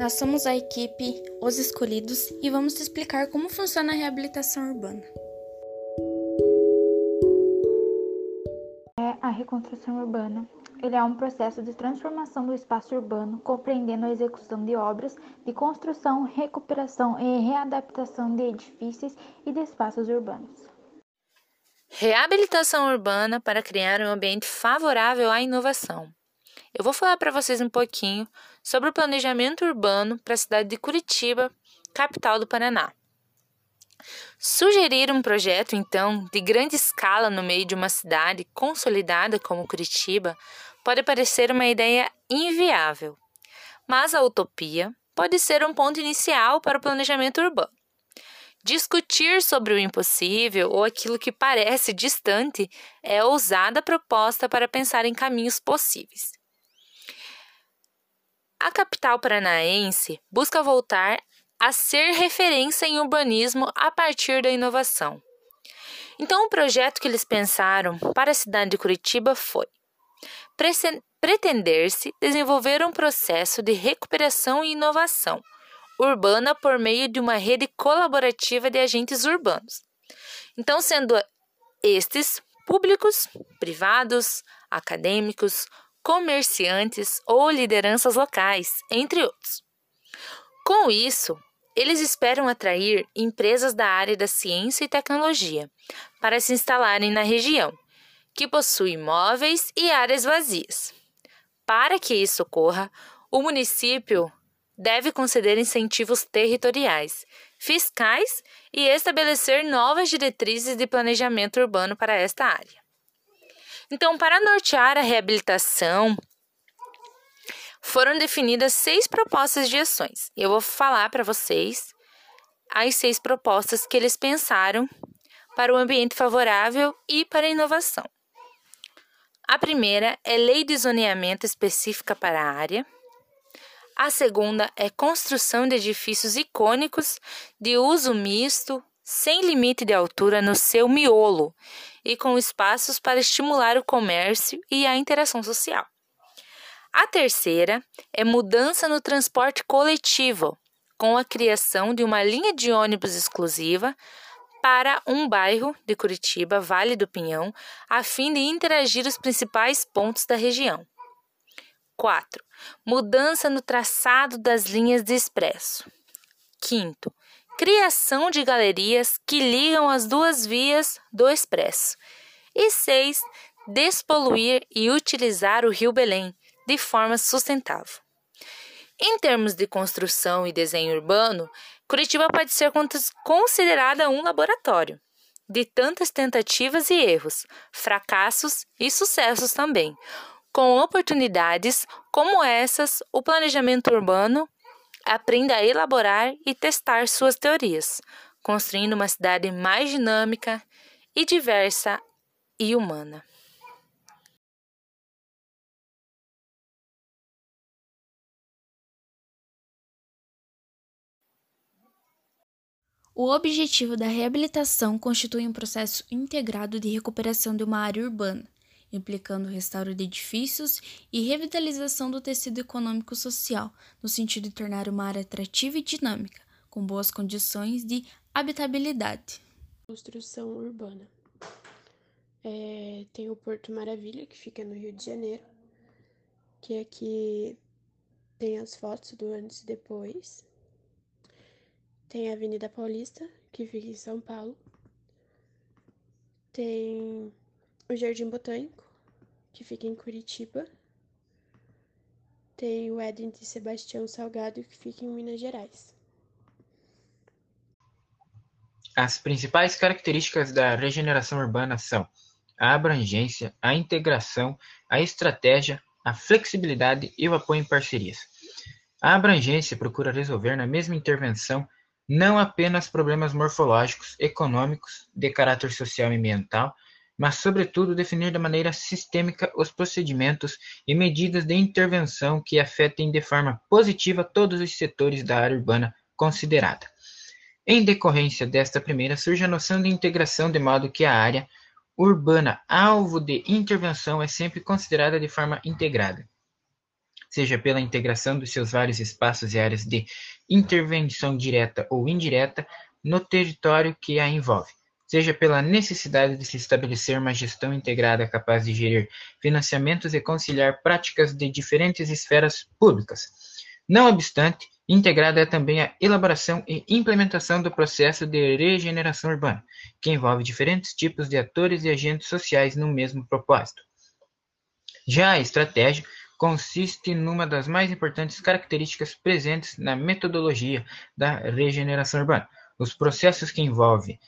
Nós somos a equipe Os Escolhidos e vamos te explicar como funciona a reabilitação urbana. É a reconstrução urbana. Ele é um processo de transformação do espaço urbano, compreendendo a execução de obras de construção, recuperação e readaptação de edifícios e de espaços urbanos. Reabilitação urbana para criar um ambiente favorável à inovação. Eu vou falar para vocês um pouquinho sobre o planejamento urbano para a cidade de Curitiba, capital do Paraná. Sugerir um projeto, então, de grande escala no meio de uma cidade consolidada como Curitiba pode parecer uma ideia inviável, mas a utopia pode ser um ponto inicial para o planejamento urbano. Discutir sobre o impossível ou aquilo que parece distante é ousada proposta para pensar em caminhos possíveis. A capital paranaense busca voltar a ser referência em urbanismo a partir da inovação. Então, o projeto que eles pensaram para a cidade de Curitiba foi pretender-se desenvolver um processo de recuperação e inovação urbana por meio de uma rede colaborativa de agentes urbanos. Então, sendo estes públicos, privados, acadêmicos, comerciantes ou lideranças locais, entre outros. Com isso, eles esperam atrair empresas da área da ciência e tecnologia para se instalarem na região, que possui imóveis e áreas vazias. Para que isso ocorra, o município deve conceder incentivos territoriais, fiscais e estabelecer novas diretrizes de planejamento urbano para esta área. Então, para nortear a reabilitação, foram definidas seis propostas de ações. Eu vou falar para vocês as seis propostas que eles pensaram para o ambiente favorável e para a inovação. A primeira é lei de zoneamento específica para a área. A segunda é construção de edifícios icônicos de uso misto, sem limite de altura no seu miolo e com espaços para estimular o comércio e a interação social. A terceira é mudança no transporte coletivo, com a criação de uma linha de ônibus exclusiva para um bairro de Curitiba, Vale do Pinhão, a fim de interagir os principais pontos da região. 4. Mudança no traçado das linhas de expresso. Quinto, criação de galerias que ligam as duas vias do expresso. E 6. Despoluir e utilizar o Rio Belém de forma sustentável. Em termos de construção e desenho urbano, Curitiba pode ser considerada um laboratório de tantas tentativas e erros, fracassos e sucessos também, com oportunidades como essas, o planejamento urbano aprenda a elaborar e testar suas teorias, construindo uma cidade mais dinâmica e diversa e humana. O objetivo da reabilitação constitui um processo integrado de recuperação de uma área urbana implicando o restauro de edifícios e revitalização do tecido econômico social, no sentido de tornar uma área atrativa e dinâmica, com boas condições de habitabilidade. Construção urbana. É, tem o Porto Maravilha, que fica no Rio de Janeiro, que aqui tem as fotos do antes e depois. Tem a Avenida Paulista, que fica em São Paulo. Tem o Jardim Botânico, que fica em Curitiba. Tem o Éden de Sebastião Salgado, que fica em Minas Gerais. As principais características da regeneração urbana são a abrangência, a integração, a estratégia, a flexibilidade e o apoio em parcerias. A abrangência procura resolver na mesma intervenção não apenas problemas morfológicos, econômicos, de caráter social e ambiental, mas sobretudo definir de maneira sistêmica os procedimentos e medidas de intervenção que afetem de forma positiva todos os setores da área urbana considerada. Em decorrência desta primeira, surge a noção de integração de modo que a área urbana alvo de intervenção é sempre considerada de forma integrada. seja pela integração dos seus vários espaços e áreas de intervenção direta ou indireta no território que a envolve, seja pela necessidade de se estabelecer uma gestão integrada capaz de gerir financiamentos e conciliar práticas de diferentes esferas públicas. Não obstante, integrada é também a elaboração e implementação do processo de regeneração urbana, que envolve diferentes tipos de atores e agentes sociais no mesmo propósito. Já a estratégia consiste numa das mais importantes características presentes na metodologia da regeneração urbana. Os processos que envolve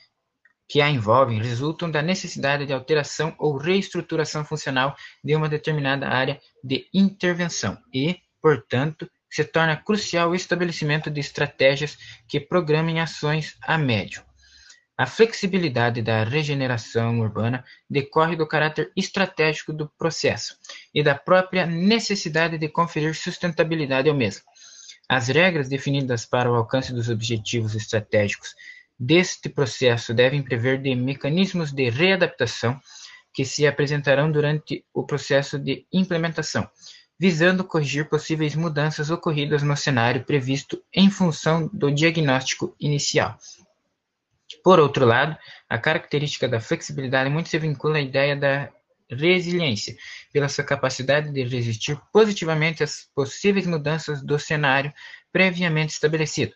que a envolvem resultam da necessidade de alteração ou reestruturação funcional de uma determinada área de intervenção e, portanto, se torna crucial o estabelecimento de estratégias que programem ações a médio. A flexibilidade da regeneração urbana decorre do caráter estratégico do processo e da própria necessidade de conferir sustentabilidade ao mesmo. As regras definidas para o alcance dos objetivos estratégicos deste processo devem prever de mecanismos de readaptação que se apresentarão durante o processo de implementação, visando corrigir possíveis mudanças ocorridas no cenário previsto em função do diagnóstico inicial. Por outro lado, a característica da flexibilidade muito se vincula à ideia da resiliência, pela sua capacidade de resistir positivamente às possíveis mudanças do cenário previamente estabelecido.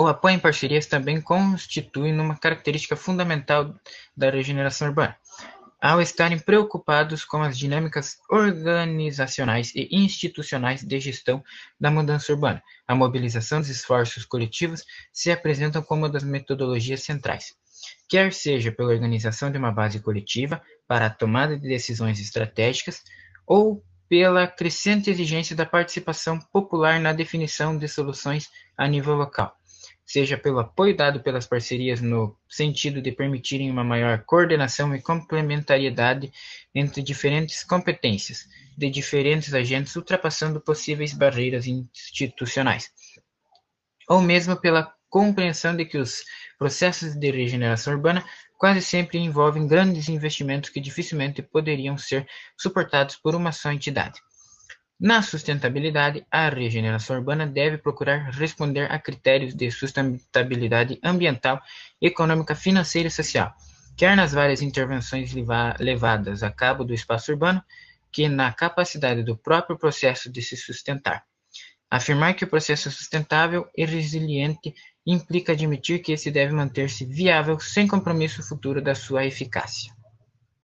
O apoio em parcerias também constitui uma característica fundamental da regeneração urbana, ao estarem preocupados com as dinâmicas organizacionais e institucionais de gestão da mudança urbana. A mobilização dos esforços coletivos se apresentam como uma das metodologias centrais, quer seja pela organização de uma base coletiva para a tomada de decisões estratégicas ou pela crescente exigência da participação popular na definição de soluções a nível local seja pelo apoio dado pelas parcerias no sentido de permitirem uma maior coordenação e complementariedade entre diferentes competências de diferentes agentes, ultrapassando possíveis barreiras institucionais, ou mesmo pela compreensão de que os processos de regeneração urbana quase sempre envolvem grandes investimentos que dificilmente poderiam ser suportados por uma só entidade. Na sustentabilidade, a regeneração urbana deve procurar responder a critérios de sustentabilidade ambiental, econômica, financeira e social, quer nas várias intervenções levadas a cabo do espaço urbano, que na capacidade do próprio processo de se sustentar. Afirmar que o processo é sustentável e resiliente implica admitir que esse deve manter-se viável sem compromisso futuro da sua eficácia.